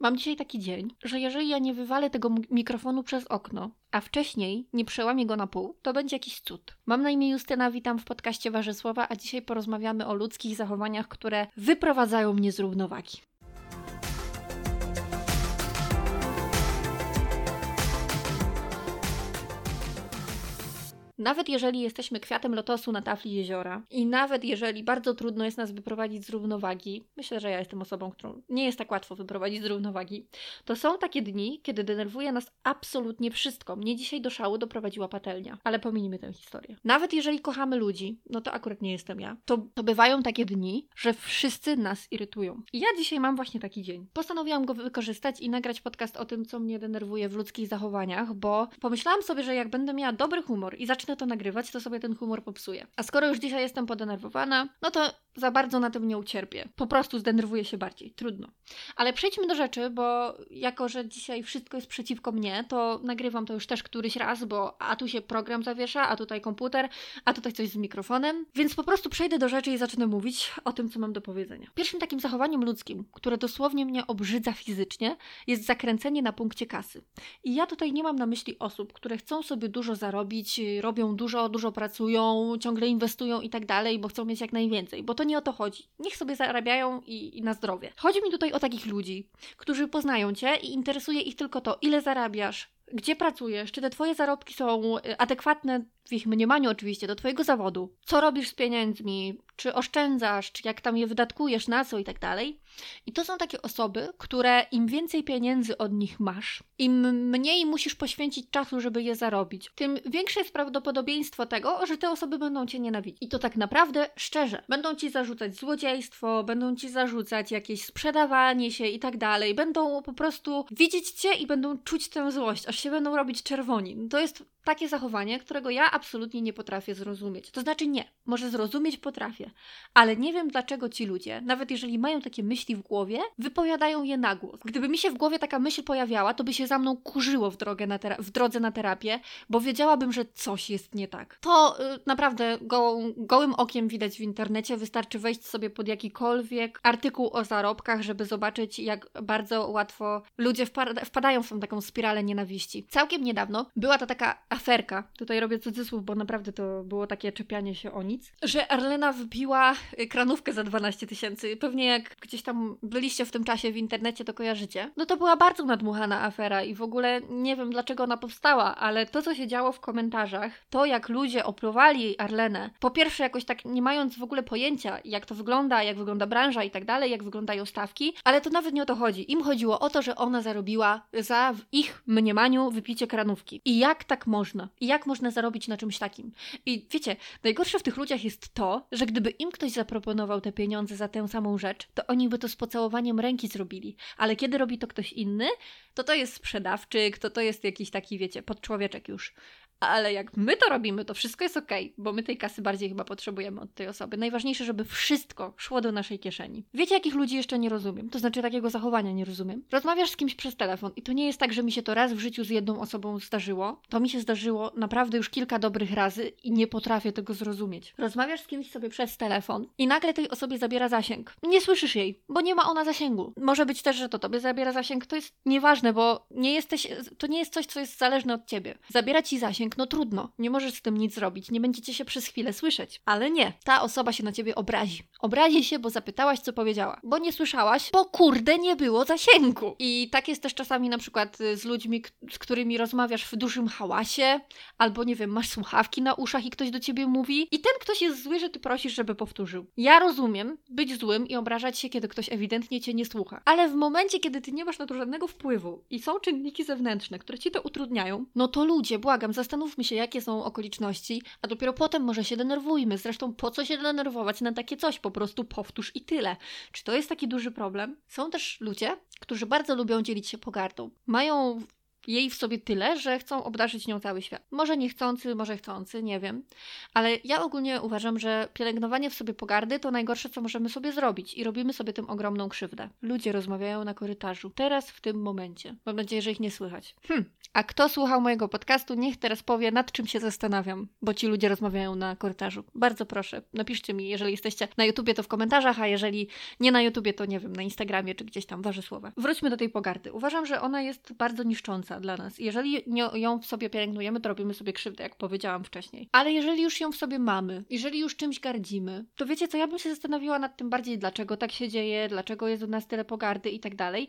Mam dzisiaj taki dzień, że jeżeli ja nie wywalę tego mikrofonu przez okno, a wcześniej nie przełamię go na pół, to będzie jakiś cud. Mam na imię Justyna, witam w podcaście Warzysława, a dzisiaj porozmawiamy o ludzkich zachowaniach, które wyprowadzają mnie z równowagi. Nawet jeżeli jesteśmy kwiatem lotosu na tafli jeziora i nawet jeżeli bardzo trudno jest nas wyprowadzić z równowagi, myślę, że ja jestem osobą, którą nie jest tak łatwo wyprowadzić z równowagi, to są takie dni, kiedy denerwuje nas absolutnie wszystko. Mnie dzisiaj do szału doprowadziła patelnia, ale pominijmy tę historię. Nawet jeżeli kochamy ludzi, no to akurat nie jestem ja, to, to bywają takie dni, że wszyscy nas irytują. I ja dzisiaj mam właśnie taki dzień. Postanowiłam go wykorzystać i nagrać podcast o tym, co mnie denerwuje w ludzkich zachowaniach, bo pomyślałam sobie, że jak będę miała dobry humor i zacznę zacznę to nagrywać, to sobie ten humor popsuję. A skoro już dzisiaj jestem podenerwowana, no to za bardzo na tym nie ucierpię. Po prostu zdenerwuję się bardziej. Trudno. Ale przejdźmy do rzeczy, bo jako, że dzisiaj wszystko jest przeciwko mnie, to nagrywam to już też któryś raz, bo a tu się program zawiesza, a tutaj komputer, a tutaj coś z mikrofonem. Więc po prostu przejdę do rzeczy i zacznę mówić o tym, co mam do powiedzenia. Pierwszym takim zachowaniem ludzkim, które dosłownie mnie obrzydza fizycznie, jest zakręcenie na punkcie kasy. I ja tutaj nie mam na myśli osób, które chcą sobie dużo zarobić, robią dużo, dużo pracują, ciągle inwestują i tak dalej, bo chcą mieć jak najwięcej, bo to nie o to chodzi. Niech sobie zarabiają i, i na zdrowie. Chodzi mi tutaj o takich ludzi, którzy poznają cię i interesuje ich tylko to, ile zarabiasz, gdzie pracujesz, czy te twoje zarobki są y, adekwatne w ich mniemaniu oczywiście do twojego zawodu, co robisz z pieniędzmi, czy oszczędzasz, czy jak tam je wydatkujesz, na co i tak dalej. I to są takie osoby, które im więcej pieniędzy od nich masz, im mniej musisz poświęcić czasu, żeby je zarobić, tym większe jest prawdopodobieństwo tego, że te osoby będą cię nienawidzić. I to tak naprawdę szczerze. Będą ci zarzucać złodziejstwo, będą ci zarzucać jakieś sprzedawanie się i tak dalej. Będą po prostu widzieć cię i będą czuć tę złość, aż się będą robić czerwoni. To jest takie zachowanie, którego ja absolutnie nie potrafię zrozumieć. To znaczy nie, może zrozumieć potrafię, ale nie wiem dlaczego ci ludzie, nawet jeżeli mają takie myśli w głowie, wypowiadają je na głos. Gdyby mi się w głowie taka myśl pojawiała, to by się za mną kurzyło w, drogę na w drodze na terapię, bo wiedziałabym, że coś jest nie tak. To y, naprawdę go gołym okiem widać w internecie, wystarczy wejść sobie pod jakikolwiek artykuł o zarobkach, żeby zobaczyć, jak bardzo łatwo ludzie wpadają w tą taką spiralę nienawiści. Całkiem niedawno była to taka aferka, tutaj robię cudzysłów, bo naprawdę to było takie czepianie się o nic, że Arlena wbiła y, kranówkę za 12 tysięcy. Pewnie jak gdzieś tam byliście w tym czasie w internecie, to kojarzycie. No to była bardzo nadmuchana afera i w ogóle nie wiem dlaczego ona powstała, ale to co się działo w komentarzach, to jak ludzie opluwali Arlenę, po pierwsze jakoś tak nie mając w ogóle pojęcia jak to wygląda, jak wygląda branża i tak dalej, jak wyglądają stawki, ale to nawet nie o to chodzi. Im chodziło o to, że ona zarobiła za w ich mniemaniu wypicie kranówki. I jak tak można. I jak można zarobić na czymś takim. I wiecie, najgorsze w tych ludziach jest to, że gdyby im ktoś zaproponował te pieniądze za tę samą rzecz, to oni by to z pocałowaniem ręki zrobili. Ale kiedy robi to ktoś inny, to to jest sprzedawczyk, to to jest jakiś taki, wiecie, podczłowieczek już. Ale jak my to robimy, to wszystko jest ok, bo my tej kasy bardziej chyba potrzebujemy od tej osoby. Najważniejsze, żeby wszystko szło do naszej kieszeni. Wiecie, jakich ludzi jeszcze nie rozumiem? To znaczy, takiego zachowania nie rozumiem. Rozmawiasz z kimś przez telefon i to nie jest tak, że mi się to raz w życiu z jedną osobą zdarzyło. To mi się zdarzyło naprawdę już kilka dobrych razy i nie potrafię tego zrozumieć. Rozmawiasz z kimś sobie przez telefon i nagle tej osobie zabiera zasięg. Nie słyszysz jej, bo nie ma ona zasięgu. Może być też, że to tobie zabiera zasięg, to jest nieważne, bo nie jesteś, to nie jest coś, co jest zależne od ciebie. Zabiera ci zasięg no trudno, nie możesz z tym nic zrobić, nie będziecie się przez chwilę słyszeć. Ale nie, ta osoba się na ciebie obrazi. Obrazi się, bo zapytałaś, co powiedziała. Bo nie słyszałaś, bo kurde nie było zasięgu. I tak jest też czasami na przykład y, z ludźmi, z którymi rozmawiasz w dużym hałasie, albo nie wiem, masz słuchawki na uszach i ktoś do ciebie mówi i ten ktoś jest zły, że ty prosisz, żeby powtórzył. Ja rozumiem być złym i obrażać się, kiedy ktoś ewidentnie cię nie słucha. Ale w momencie, kiedy ty nie masz na to żadnego wpływu i są czynniki zewnętrzne, które ci to utrudniają, no to ludzie, błagam, zastanówcie zastanówmy się, jakie są okoliczności, a dopiero potem może się denerwujmy. Zresztą po co się denerwować na takie coś? Po prostu powtórz i tyle. Czy to jest taki duży problem? Są też ludzie, którzy bardzo lubią dzielić się pogardą. Mają jej w sobie tyle, że chcą obdarzyć nią cały świat. Może niechcący, może chcący, nie wiem. Ale ja ogólnie uważam, że pielęgnowanie w sobie pogardy to najgorsze, co możemy sobie zrobić i robimy sobie tym ogromną krzywdę. Ludzie rozmawiają na korytarzu. Teraz, w tym momencie. Mam nadzieję, że ich nie słychać. Hm. A kto słuchał mojego podcastu, niech teraz powie, nad czym się zastanawiam, bo ci ludzie rozmawiają na korytarzu. Bardzo proszę, napiszcie mi, jeżeli jesteście na YouTubie, to w komentarzach, a jeżeli nie na YouTubie, to nie wiem, na Instagramie czy gdzieś tam wasze słowa. Wróćmy do tej pogardy. Uważam, że ona jest bardzo niszcząca dla nas. Jeżeli ją w sobie pielęgnujemy, to robimy sobie krzywdę, jak powiedziałam wcześniej. Ale jeżeli już ją w sobie mamy, jeżeli już czymś gardzimy, to wiecie co, ja bym się zastanowiła nad tym bardziej, dlaczego tak się dzieje, dlaczego jest u nas tyle pogardy i tak dalej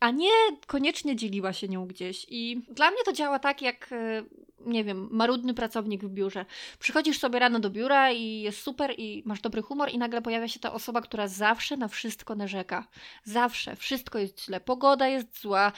a nie koniecznie dzieliła się nią gdzieś. I dla mnie to działa tak, jak e, nie wiem, marudny pracownik w biurze. Przychodzisz sobie rano do biura i jest super i masz dobry humor i nagle pojawia się ta osoba, która zawsze na wszystko narzeka. Zawsze. Wszystko jest źle. Pogoda jest zła.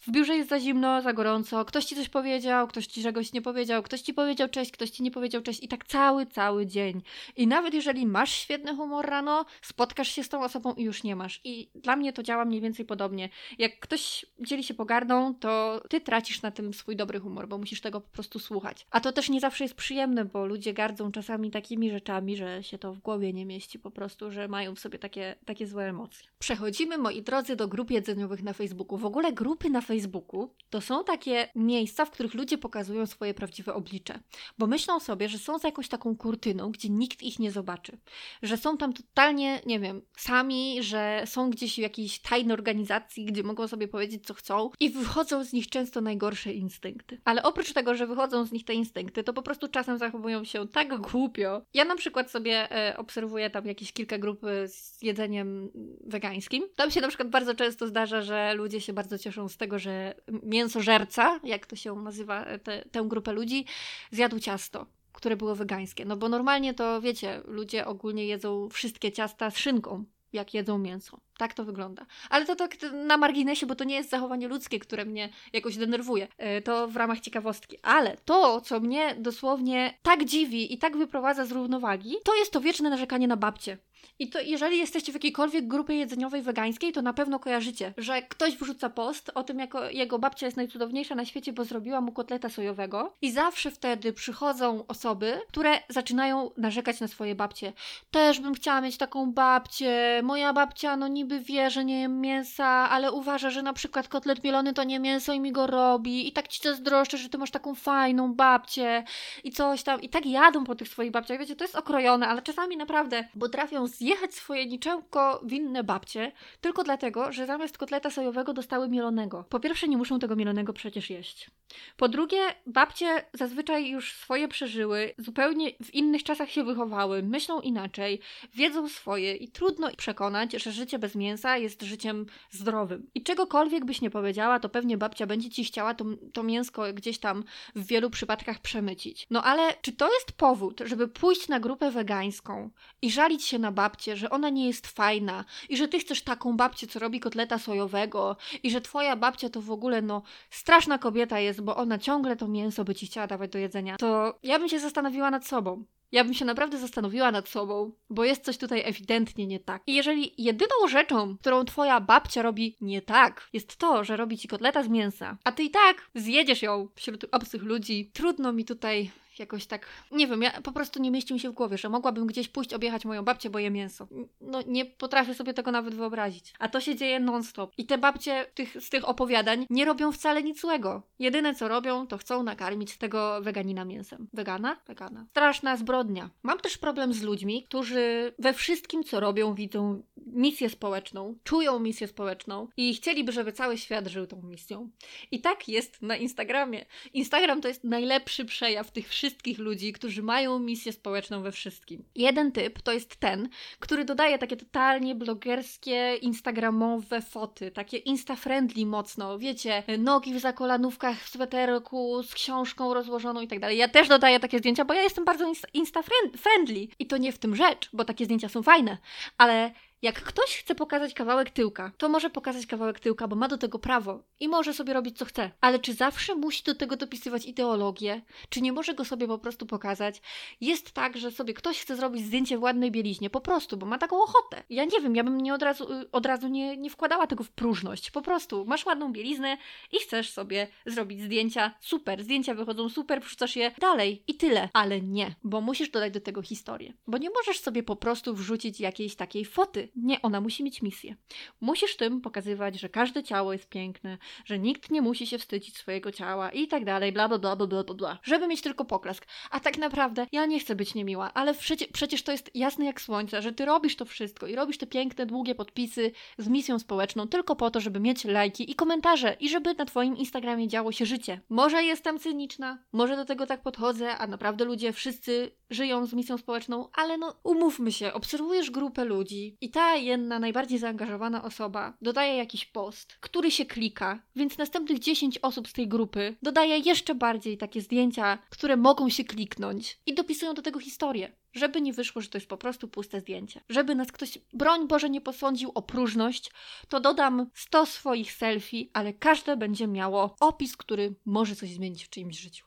W biurze jest za zimno, za gorąco. Ktoś ci coś powiedział, ktoś ci czegoś nie powiedział, ktoś ci powiedział cześć, ktoś ci nie powiedział cześć i tak cały, cały dzień. I nawet jeżeli masz świetny humor rano, spotkasz się z tą osobą i już nie masz. I dla mnie to działa mniej więcej podobnie. Jak ktoś dzieli się pogardą, to ty tracisz na tym swój dobry humor, bo musisz tego po prostu prostu słuchać. A to też nie zawsze jest przyjemne, bo ludzie gardzą czasami takimi rzeczami, że się to w głowie nie mieści po prostu, że mają w sobie takie, takie złe emocje. Przechodzimy, moi drodzy, do grup jedzeniowych na Facebooku. W ogóle grupy na Facebooku to są takie miejsca, w których ludzie pokazują swoje prawdziwe oblicze, bo myślą sobie, że są za jakąś taką kurtyną, gdzie nikt ich nie zobaczy, że są tam totalnie, nie wiem, sami, że są gdzieś w jakiejś tajnej organizacji, gdzie mogą sobie powiedzieć, co chcą i wychodzą z nich często najgorsze instynkty. Ale oprócz tego, że wychodzą z nich te instynkty, to po prostu czasem zachowują się tak głupio. Ja na przykład sobie e, obserwuję tam jakieś kilka grup e, z jedzeniem wegańskim. Tam się na przykład bardzo często zdarza, że ludzie się bardzo cieszą z tego, że mięsożerca, jak to się nazywa e, te, tę grupę ludzi, zjadł ciasto które było wegańskie. No bo normalnie to wiecie, ludzie ogólnie jedzą wszystkie ciasta z szynką, jak jedzą mięso. Tak to wygląda. Ale to tak na marginesie, bo to nie jest zachowanie ludzkie, które mnie jakoś denerwuje. E, to w ramach ciekawostki. Ale to, co mnie dosłownie tak dziwi i tak wyprowadza z równowagi, to jest to wieczne narzekanie na babcie. I to jeżeli jesteście w jakiejkolwiek grupie jedzeniowej wegańskiej, to na pewno kojarzycie, że ktoś wrzuca post o tym, jak jego babcia jest najcudowniejsza na świecie, bo zrobiła mu kotleta sojowego. I zawsze wtedy przychodzą osoby, które zaczynają narzekać na swoje babcie. Też bym chciała mieć taką babcię. Moja babcia, no niby wie, że nie jem mięsa, ale uważa, że na przykład kotlet mielony to nie mięso i mi go robi. I tak ci zazdroszczę, że ty masz taką fajną babcię. I coś tam. I tak jadą po tych swoich babciach. Wiecie, to jest okrojone, ale czasami naprawdę potrafią zjechać swoje niczemko winne babcie tylko dlatego, że zamiast kotleta sojowego dostały mielonego. Po pierwsze, nie muszą tego mielonego przecież jeść. Po drugie, babcie zazwyczaj już swoje przeżyły, zupełnie w innych czasach się wychowały, myślą inaczej, wiedzą swoje i trudno przekonać, że życie bez mięsa jest życiem zdrowym. I czegokolwiek byś nie powiedziała, to pewnie babcia będzie ci chciała to, to mięsko gdzieś tam w wielu przypadkach przemycić. No ale czy to jest powód, żeby pójść na grupę wegańską i żalić się na babcię, że ona nie jest fajna i że ty chcesz taką babcię, co robi kotleta sojowego i że twoja babcia to w ogóle no straszna kobieta jest, bo ona ciągle to mięso by ci chciała dawać do jedzenia, to ja bym się zastanowiła nad sobą. Ja bym się naprawdę zastanowiła nad sobą, bo jest coś tutaj ewidentnie nie tak. I jeżeli jedyną rzeczą, którą twoja babcia robi nie tak, jest to, że robi ci kotleta z mięsa, a ty i tak zjedziesz ją wśród obcych ludzi, trudno mi tutaj jakoś tak, nie wiem, ja po prostu nie mieści mi się w głowie, że mogłabym gdzieś pójść objechać moją babcię, bo je mięso. No nie potrafię sobie tego nawet wyobrazić. A to się dzieje non-stop. I te babcie tych, z tych opowiadań nie robią wcale nic złego. Jedyne co robią, to chcą nakarmić tego weganina mięsem. Wegana? Wegana. Straszna zbrodnia. Mam też problem z ludźmi, którzy we wszystkim co robią widzą misję społeczną, czują misję społeczną i chcieliby, żeby cały świat żył tą misją. I tak jest na Instagramie. Instagram to jest najlepszy przejaw tych wszystkich wszystkich ludzi, którzy mają misję społeczną we wszystkim. Jeden typ to jest ten, który dodaje takie totalnie blogerskie, instagramowe foty, takie insta-friendly mocno, wiecie, nogi w zakolanówkach, w sweterku, z książką rozłożoną i tak dalej. Ja też dodaję takie zdjęcia, bo ja jestem bardzo insta-friendly i to nie w tym rzecz, bo takie zdjęcia są fajne, ale Jak ktoś chce pokazać kawałek tyłka, to może pokazać kawałek tyłka, bo ma do tego prawo i może sobie robić co chce. Ale czy zawsze musi do tego dopisywać ideologię? Czy nie może go sobie po prostu pokazać? Jest tak, że sobie ktoś chce zrobić zdjęcie w ładnej bieliźnie, po prostu, bo ma taką ochotę. Ja nie wiem, ja bym nie od razu, y, od razu nie, nie wkładała tego w próżność. Po prostu masz ładną bieliznę i chcesz sobie zrobić zdjęcia, super, zdjęcia wychodzą super, wrzucasz je dalej i tyle. Ale nie, bo musisz dodać do tego historię. Bo nie możesz sobie po prostu wrzucić jakiejś takiej foty. Nie, ona musi mieć misję. Musisz tym pokazywać, że każde ciało jest piękne, że nikt nie musi się wstydzić swojego ciała i tak dalej, bla bla bla bla bla bla, żeby mieć tylko poklask. A tak naprawdę ja nie chcę być niemiła, ale przecie, przecież to jest jasne jak słońce, że ty robisz to wszystko i robisz te piękne, długie podpisy z misją społeczną tylko po to, żeby mieć lajki i komentarze i żeby na twoim Instagramie działo się życie. Może jestem cyniczna, może do tego tak podchodzę, a naprawdę ludzie wszyscy żyją z misją społeczną, ale no umówmy się, obserwujesz grupę ludzi i ta jedna najbardziej zaangażowana osoba dodaje jakiś post, który się klika, więc następnych 10 osób z tej grupy dodaje jeszcze bardziej takie zdjęcia, które mogą się kliknąć i dopisują do tego historię. Żeby nie wyszło, że to jest po prostu puste zdjęcie. Żeby nas ktoś, broń Boże, nie posądził o próżność, to dodam 100 swoich selfie, ale każde będzie miało opis, który może coś zmienić w czyimś życiu.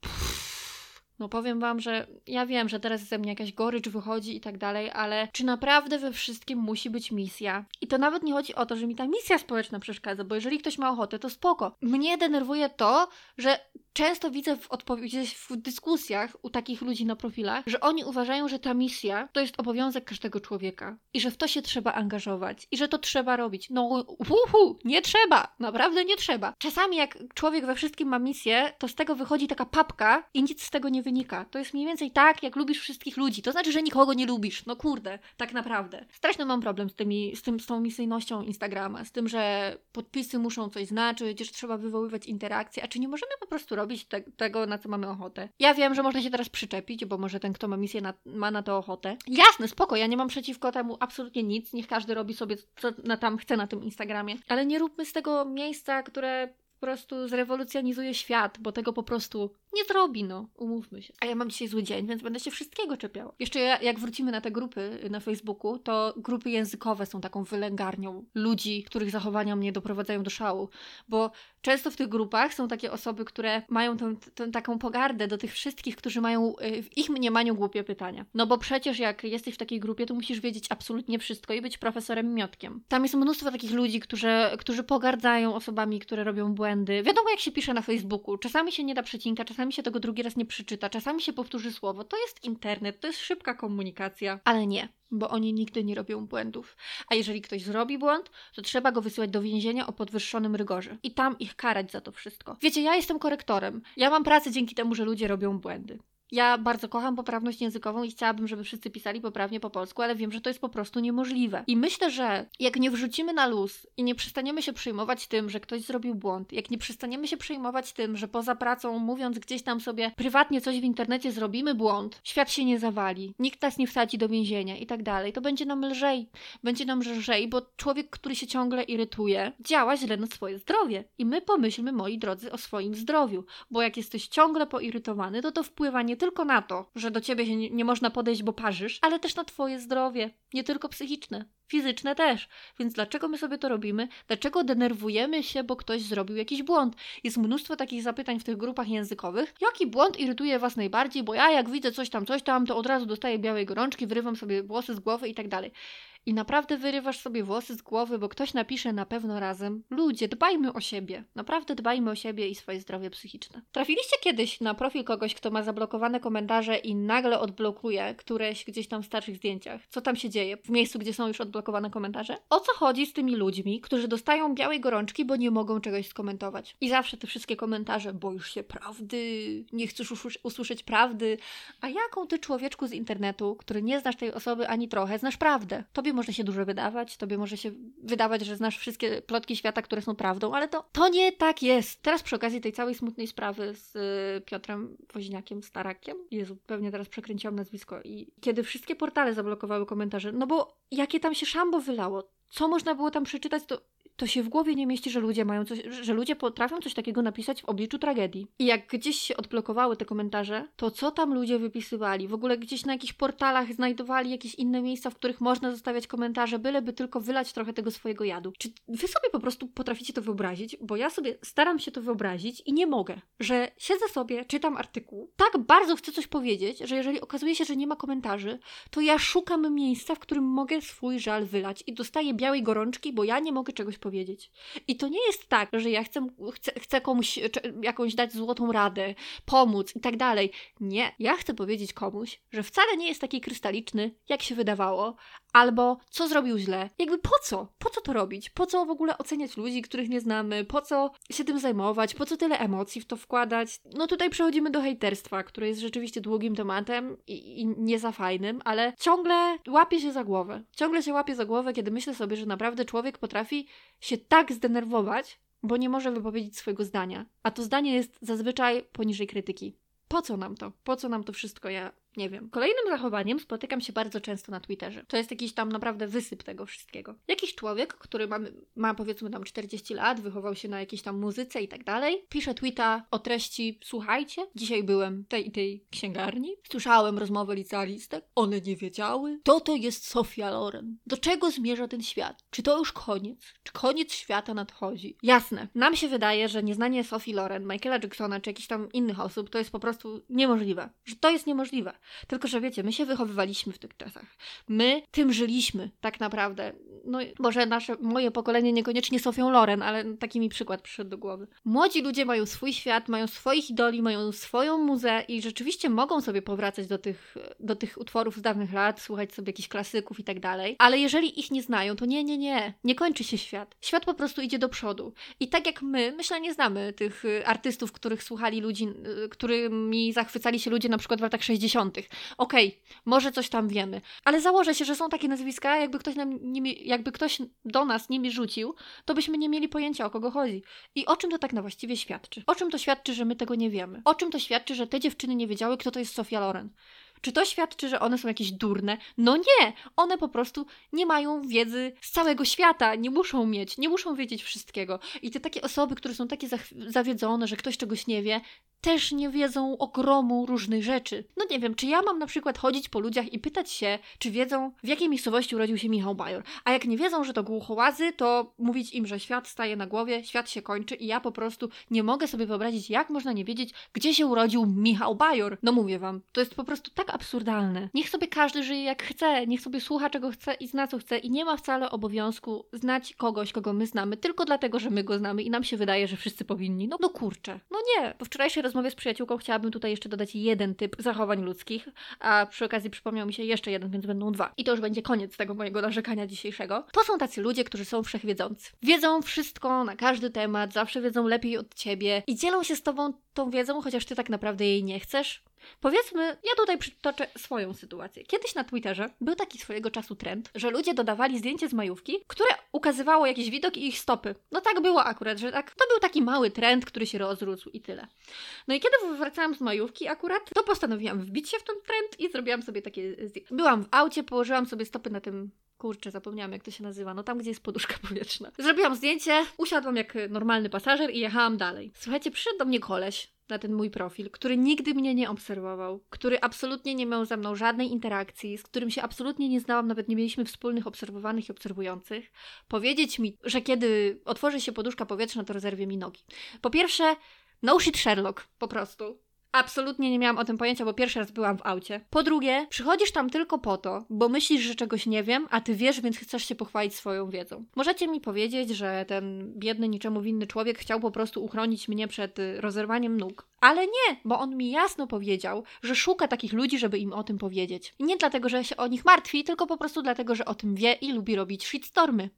Pff. No powiem wam, że ja wiem, że teraz ze mnie jakaś gorycz wychodzi i tak dalej, ale czy naprawdę we wszystkim musi być misja? I to nawet nie chodzi o to, że mi ta misja społeczna przeszkadza, bo jeżeli ktoś ma ochotę, to spoko. Mnie denerwuje to, że często widzę w w dyskusjach u takich ludzi na profilach, że oni uważają, że ta misja to jest obowiązek każdego człowieka i że w to się trzeba angażować i że to trzeba robić. No, uhu, nie trzeba, naprawdę nie trzeba. Czasami jak człowiek we wszystkim ma misję, to z tego wychodzi taka papka i nic z tego nie wynika. To jest mniej więcej tak, jak lubisz wszystkich ludzi. To znaczy, że nikogo nie lubisz. No kurde, tak naprawdę. Straszny mam problem z, tymi, z, tym, z tą misyjnością Instagrama, z tym, że podpisy muszą coś znaczyć, że trzeba wywoływać interakcje, a czy nie możemy po prostu robić te, tego, na co mamy ochotę. Ja wiem, że można się teraz przyczepić, bo może ten, kto ma misję, na, ma na to ochotę. Jasne, spoko, ja nie mam przeciwko temu absolutnie nic. Niech każdy robi sobie, co na tam chce na tym Instagramie. Ale nie róbmy z tego miejsca, które po prostu zrewolucjonizuje świat, bo tego po prostu nie zrobi, no, umówmy się. A ja mam dzisiaj zły dzień, więc będę się wszystkiego czepiała. Jeszcze jak wrócimy na te grupy na Facebooku, to grupy językowe są taką wylęgarnią ludzi, których zachowania mnie doprowadzają do szału, bo często w tych grupach są takie osoby, które mają tę, tę taką pogardę do tych wszystkich, którzy mają y, w ich mniemaniu głupie pytania. No bo przecież jak jesteś w takiej grupie, to musisz wiedzieć absolutnie wszystko i być profesorem miotkiem. Tam jest mnóstwo takich ludzi, którzy, którzy pogardzają osobami, które robią błędy. Wiadomo jak się pisze na Facebooku, czasami się nie da przecinka, czasami czasami się tego drugi raz nie przeczyta, czasami się powtórzy słowo. To jest internet, to jest szybka komunikacja, ale nie, bo oni nigdy nie robią błędów. A jeżeli ktoś zrobi błąd, to trzeba go wysyłać do więzienia o podwyższonym rygorze i tam ich karać za to wszystko. Wiecie, ja jestem korektorem. Ja mam pracę dzięki temu, że ludzie robią błędy. Ja bardzo kocham poprawność językową i chciałabym, żeby wszyscy pisali poprawnie po polsku, ale wiem, że to jest po prostu niemożliwe. I myślę, że jak nie wrzucimy na luz i nie przestaniemy się przejmować tym, że ktoś zrobił błąd, jak nie przestaniemy się przejmować tym, że poza pracą, mówiąc gdzieś tam sobie prywatnie coś w internecie zrobimy błąd, świat się nie zawali, nikt nas nie wsadzi do więzienia i tak dalej, to będzie nam lżej. Będzie nam lżej, bo człowiek, który się ciągle irytuje, działa źle na swoje zdrowie. I my pomyślmy, moi drodzy, o swoim zdrowiu, bo jak jesteś ciągle poirytowany, to to wpływa nie tylko na to, że do ciebie się nie, można podejść, bo parzysz, ale też na twoje zdrowie, nie tylko psychiczne fizyczne też. Więc dlaczego my sobie to robimy? Dlaczego denerwujemy się, bo ktoś zrobił jakiś błąd? Jest mnóstwo takich zapytań w tych grupach językowych. Jaki błąd irytuje Was najbardziej? Bo ja jak widzę coś tam, coś tam, to od razu dostaję białej gorączki, wyrywam sobie włosy z głowy i tak dalej i naprawdę wyrywasz sobie włosy z głowy, bo ktoś napisze na pewno razem. Ludzie, dbajmy o siebie. Naprawdę dbajmy o siebie i swoje zdrowie psychiczne. Trafiliście kiedyś na profil kogoś, kto ma zablokowane komentarze i nagle odblokuje któreś gdzieś tam w starszych zdjęciach? Co tam się dzieje w miejscu, gdzie są już odblokowane komentarze? O co chodzi z tymi ludźmi, którzy dostają białej gorączki, bo nie mogą czegoś skomentować? I zawsze te wszystkie komentarze, boisz się prawdy, nie chcesz usłyszeć prawdy. A jaką ty człowieczku z internetu, który nie znasz tej osoby ani trochę, znasz prawdę? Tobie Tobie może się dużo wydawać, tobie może się wydawać, że znasz wszystkie plotki świata, które są prawdą, ale to, to nie tak jest. Teraz przy okazji tej całej smutnej sprawy z y, Piotrem Woźniakiem Starakiem, Jezu, pewnie teraz przekręciłam nazwisko i kiedy wszystkie portale zablokowały komentarze, no bo jakie tam się szambo wylało, co można było tam przeczytać, to to się w głowie nie mieści, że ludzie mają coś, że ludzie potrafią coś takiego napisać w obliczu tragedii. I jak gdzieś się odblokowały te komentarze, to co tam ludzie wypisywali? W ogóle gdzieś na jakichś portalach znajdowali jakieś inne miejsca, w których można zostawiać komentarze, byleby tylko wylać trochę tego swojego jadu. Czy wy sobie po prostu potraficie to wyobrazić? Bo ja sobie staram się to wyobrazić i nie mogę, że siedzę sobie, czytam artykuł, tak bardzo chcę coś powiedzieć, że jeżeli okazuje się, że nie ma komentarzy, to ja szukam miejsca, w którym mogę swój żal wylać i dostaję białej gorączki, bo ja nie mogę czegoś powiedzieć. I to nie jest tak, że ja chcę, chcę, chcę komuś jakąś dać złotą radę, pomóc i tak dalej. Nie, ja chcę powiedzieć komuś, że wcale nie jest taki krystaliczny, jak się wydawało, albo co zrobił źle. Jakby po co? Po co to robić? Po co w ogóle oceniać ludzi, których nie znamy? Po co się tym zajmować? Po co tyle emocji w to wkładać? No tutaj przechodzimy do hejterstwa, które jest rzeczywiście długim tematem i, i nie za fajnym, ale ciągle łapie się za głowę. Ciągle się łapie za głowę, kiedy myślę sobie, że naprawdę człowiek potrafi się tak zdenerwować, bo nie może wypowiedzieć swojego zdania. A to zdanie jest zazwyczaj poniżej krytyki. Po co nam to? Po co nam to wszystko? Ja nie wiem. Kolejnym zachowaniem spotykam się bardzo często na Twitterze. To jest jakiś tam naprawdę wysyp tego wszystkiego. Jakiś człowiek, który ma, ma powiedzmy tam 40 lat, wychował się na jakiejś tam muzyce i tak dalej, pisze tweeta o treści Słuchajcie, dzisiaj byłem tej i tej księgarni, słyszałem rozmowę licealistek, one nie wiedziały. To to jest Sofia Loren. Do czego zmierza ten świat? Czy to już koniec? Czy koniec świata nadchodzi? Jasne, nam się wydaje, że nieznanie Sofii Loren, Michaela Jacksona czy jakichś tam innych osób to jest po prostu niemożliwe. Że to jest niemożliwe. Tylko, że wiecie, my się wychowywaliśmy w tych czasach. My tym żyliśmy, tak naprawdę. No, może nasze, moje pokolenie niekoniecznie Sofią Loren, ale taki mi przykład przyszedł do głowy. Młodzi ludzie mają swój świat, mają swoich idoli, mają swoją muzę i rzeczywiście mogą sobie powracać do tych, do tych utworów z dawnych lat, słuchać sobie jakichś klasyków i tak dalej. Ale jeżeli ich nie znają, to nie, nie, nie. Nie kończy się świat. Świat po prostu idzie do przodu. I tak jak my, myślę, nie znamy tych y, artystów, których słuchali ludzi, y, którymi zachwycali się ludzie na przykład w latach 60 Okej, okay, może coś tam wiemy, ale założę się, że są takie nazwiska, jakby ktoś, nam nimi, jakby ktoś do nas nimi rzucił, to byśmy nie mieli pojęcia o kogo chodzi. I o czym to tak na właściwie świadczy? O czym to świadczy, że my tego nie wiemy? O czym to świadczy, że te dziewczyny nie wiedziały, kto to jest Sofia Loren? Czy to świadczy, że one są jakieś durne? No nie! One po prostu nie mają wiedzy z całego świata, nie muszą mieć, nie muszą wiedzieć wszystkiego. I te takie osoby, które są takie zawiedzone, że ktoś czegoś nie wie, też nie wiedzą ogromu różnych rzeczy. No nie wiem, czy ja mam na przykład chodzić po ludziach i pytać się, czy wiedzą, w jakiej miejscowości urodził się Michał Bajor. A jak nie wiedzą, że to głuchołazy, to mówić im, że świat staje na głowie, świat się kończy i ja po prostu nie mogę sobie wyobrazić, jak można nie wiedzieć, gdzie się urodził Michał Bajor. No mówię wam, to jest po prostu tak absurdalne. Niech sobie każdy żyje jak chce, niech sobie słucha czego chce i zna co chce i nie ma wcale obowiązku znać kogoś, kogo my znamy, tylko dlatego, że my go znamy i nam się wydaje, że wszyscy powinni. No, no kurczę. No nie, po wczorajszej rozmowie z przyjaciółką chciałabym tutaj jeszcze dodać jeden typ zachowań ludzkich, a przy okazji przypomniał mi się jeszcze jeden, więc będą dwa. I to już będzie koniec tego mojego narzekania dzisiejszego. To są tacy ludzie, którzy są wszechwiedzący. Wiedzą wszystko na każdy temat, zawsze wiedzą lepiej od ciebie i dzielą się z tobą tą wiedzą, chociaż ty tak naprawdę jej nie chcesz. Powiedzmy, ja tutaj przytoczę swoją sytuację. Kiedyś na Twitterze był taki swojego czasu trend, że ludzie dodawali zdjęcie z majówki, które ukazywało jakiś widok i ich stopy. No tak było akurat, że tak, to był taki mały trend, który się rozrósł i tyle. No i kiedy wracałam z majówki akurat, to postanowiłam wbić się w ten trend i zrobiłam sobie takie zdjęcie. Byłam w aucie, położyłam sobie stopy na tym Kurczę, zapomniałam jak to się nazywa. No tam, gdzie jest poduszka powietrzna. Zrobiłam zdjęcie, usiadłam jak normalny pasażer i jechałam dalej. Słuchajcie, przyszedł do mnie koleś na ten mój profil, który nigdy mnie nie obserwował, który absolutnie nie miał ze mną żadnej interakcji, z którym się absolutnie nie znałam, nawet nie mieliśmy wspólnych obserwowanych i obserwujących, powiedzieć mi, że kiedy otworzy się poduszka powietrzna, to rozerwie mi nogi. Po pierwsze, no shit Sherlock, po prostu. Absolutnie nie miałam o tym pojęcia, bo pierwszy raz byłam w aucie. Po drugie, przychodzisz tam tylko po to, bo myślisz, że czegoś nie wiem, a ty wiesz, więc chcesz się pochwalić swoją wiedzą. Możecie mi powiedzieć, że ten biedny, niczemu winny człowiek chciał po prostu uchronić mnie przed y, rozerwaniem nóg. Ale nie, bo on mi jasno powiedział, że szuka takich ludzi, żeby im o tym powiedzieć. Nie dlatego, że się o nich martwi, tylko po prostu dlatego, że o tym wie i lubi robić shitstormy.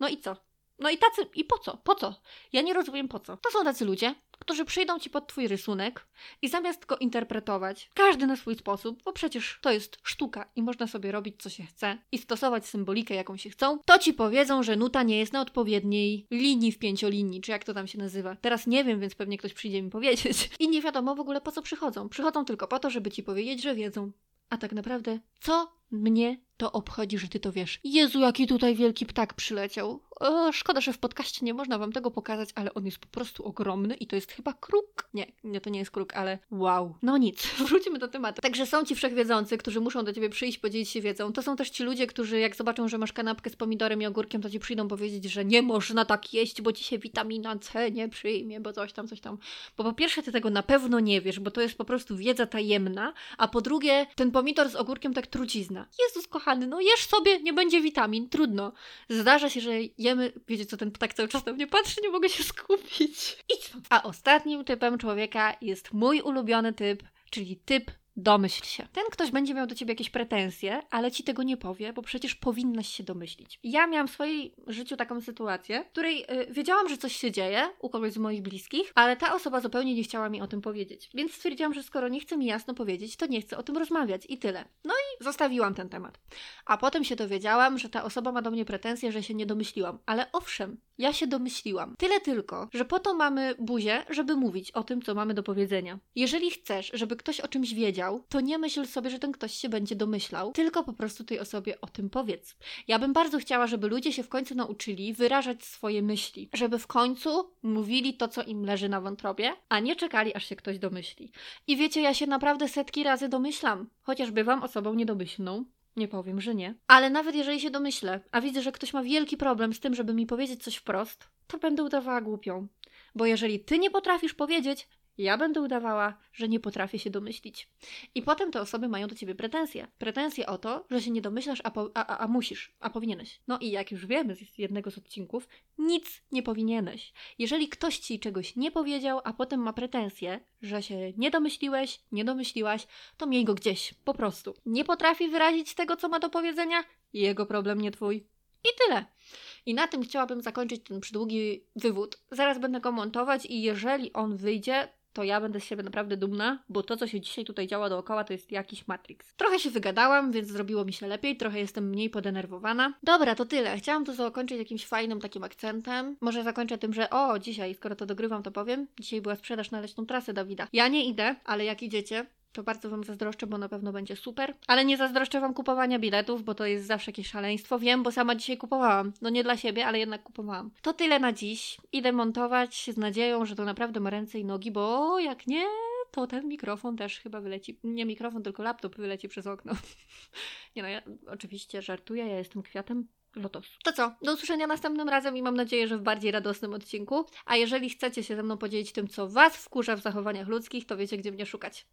No i co? No i tacy, i po co? Po co? Ja nie rozumiem po co. To są tacy ludzie, którzy przyjdą ci pod twój rysunek i zamiast go interpretować, każdy na swój sposób, bo przecież to jest sztuka i można sobie robić co się chce i stosować symbolikę jaką się chcą, to ci powiedzą, że nuta nie jest na odpowiedniej linii w pięciolinii, czy jak to tam się nazywa. Teraz nie wiem, więc pewnie ktoś przyjdzie mi powiedzieć. I nie wiadomo w ogóle po co przychodzą. Przychodzą tylko po to, żeby ci powiedzieć, że wiedzą. A tak naprawdę, co mnie to obchodzi, że ty to wiesz. Jezu, jaki tutaj wielki ptak przyleciał. O, szkoda, że w podcaście nie można wam tego pokazać, ale on jest po prostu ogromny i to jest chyba kruk. Nie, nie, to nie jest kruk, ale wow. No nic, wróćmy do tematu. Także są ci wszechwiedzący, którzy muszą do ciebie przyjść, podzielić się wiedzą. To są też ci ludzie, którzy jak zobaczą, że masz kanapkę z pomidorem i ogórkiem, to ci przyjdą powiedzieć, że nie można tak jeść, bo ci się witamina C nie przyjmie, bo coś tam, coś tam. Bo po pierwsze, ty tego na pewno nie wiesz, bo to jest po prostu wiedza tajemna, a po drugie, ten pomidor z ogórkiem tak trucizna. Jezus kochany, no jesz sobie, nie będzie witamin, trudno. Zdarza się, że jemy, wiecie co, ten ptak cały czas na mnie patrzy, nie mogę się skupić. Idź A ostatnim typem człowieka jest mój ulubiony typ, czyli typ Domyśl się. Ten ktoś będzie miał do ciebie jakieś pretensje, ale ci tego nie powie, bo przecież powinnaś się domyślić. Ja miałam w swoim życiu taką sytuację, w której yy, wiedziałam, że coś się dzieje u kogoś z moich bliskich, ale ta osoba zupełnie nie chciała mi o tym powiedzieć. Więc stwierdziłam, że skoro nie chce mi jasno powiedzieć, to nie chcę o tym rozmawiać i tyle. No i zostawiłam ten temat. A potem się dowiedziałam, że ta osoba ma do mnie pretensje, że się nie domyśliłam. Ale owszem, ja się domyśliłam. Tyle tylko, że po to mamy buzię, żeby mówić o tym, co mamy do powiedzenia. Jeżeli chcesz, żeby ktoś o czymś wiedział, to nie myśl sobie, że ten ktoś się będzie domyślał, tylko po prostu tej osobie o tym powiedz. Ja bym bardzo chciała, żeby ludzie się w końcu nauczyli wyrażać swoje myśli, żeby w końcu mówili to, co im leży na wątrobie, a nie czekali, aż się ktoś domyśli. I wiecie, ja się naprawdę setki razy domyślam, chociaż bywam osobą niedomyślną. Nie powiem, że nie. Ale nawet jeżeli się domyślę, a widzę, że ktoś ma wielki problem z tym, żeby mi powiedzieć coś wprost, to będę udawała głupią. Bo jeżeli ty nie potrafisz powiedzieć, ja będę udawała, że nie potrafię się domyślić. I potem te osoby mają do ciebie pretensje. Pretensje o to, że się nie domyślasz, a, po, a, a, a, musisz, a powinieneś. No i jak już wiemy z jednego z odcinków, nic nie powinieneś. Jeżeli ktoś ci czegoś nie powiedział, a potem ma pretensje, że się nie domyśliłeś, nie domyśliłaś, to miej go gdzieś, po prostu. Nie potrafi wyrazić tego, co ma do powiedzenia? Jego problem, nie twój. I tyle. I na tym chciałabym zakończyć ten przydługi wywód. Zaraz będę go montować i jeżeli on wyjdzie, to ja będę z siebie naprawdę dumna, bo to, co się dzisiaj tutaj działa dookoła, to jest jakiś Matrix. Trochę się wygadałam, więc zrobiło mi się lepiej, trochę jestem mniej podenerwowana. Dobra, to tyle. Chciałam to zakończyć jakimś fajnym takim akcentem. Może zakończę tym, że o, dzisiaj, skoro to dogrywam, to powiem. Dzisiaj była sprzedaż na leśną trasę Dawida. Ja nie idę, ale jak idziecie, to bardzo Wam zazdroszczę, bo na pewno będzie super. Ale nie zazdroszczę Wam kupowania biletów, bo to jest zawsze jakieś szaleństwo. Wiem, bo sama dzisiaj kupowałam. No nie dla siebie, ale jednak kupowałam. To tyle na dziś. Idę montować z nadzieją, że to naprawdę ma ręce i nogi, bo jak nie, to ten mikrofon też chyba wyleci. Nie mikrofon, tylko laptop wyleci przez okno. nie no, ja oczywiście żartuję, ja jestem kwiatem lotosu. To co? Do usłyszenia następnym razem i mam nadzieję, że w bardziej radosnym odcinku. A jeżeli chcecie się ze mną podzielić tym, co Was wkurza w zachowaniach ludzkich, to wiecie, gdzie mnie szukać.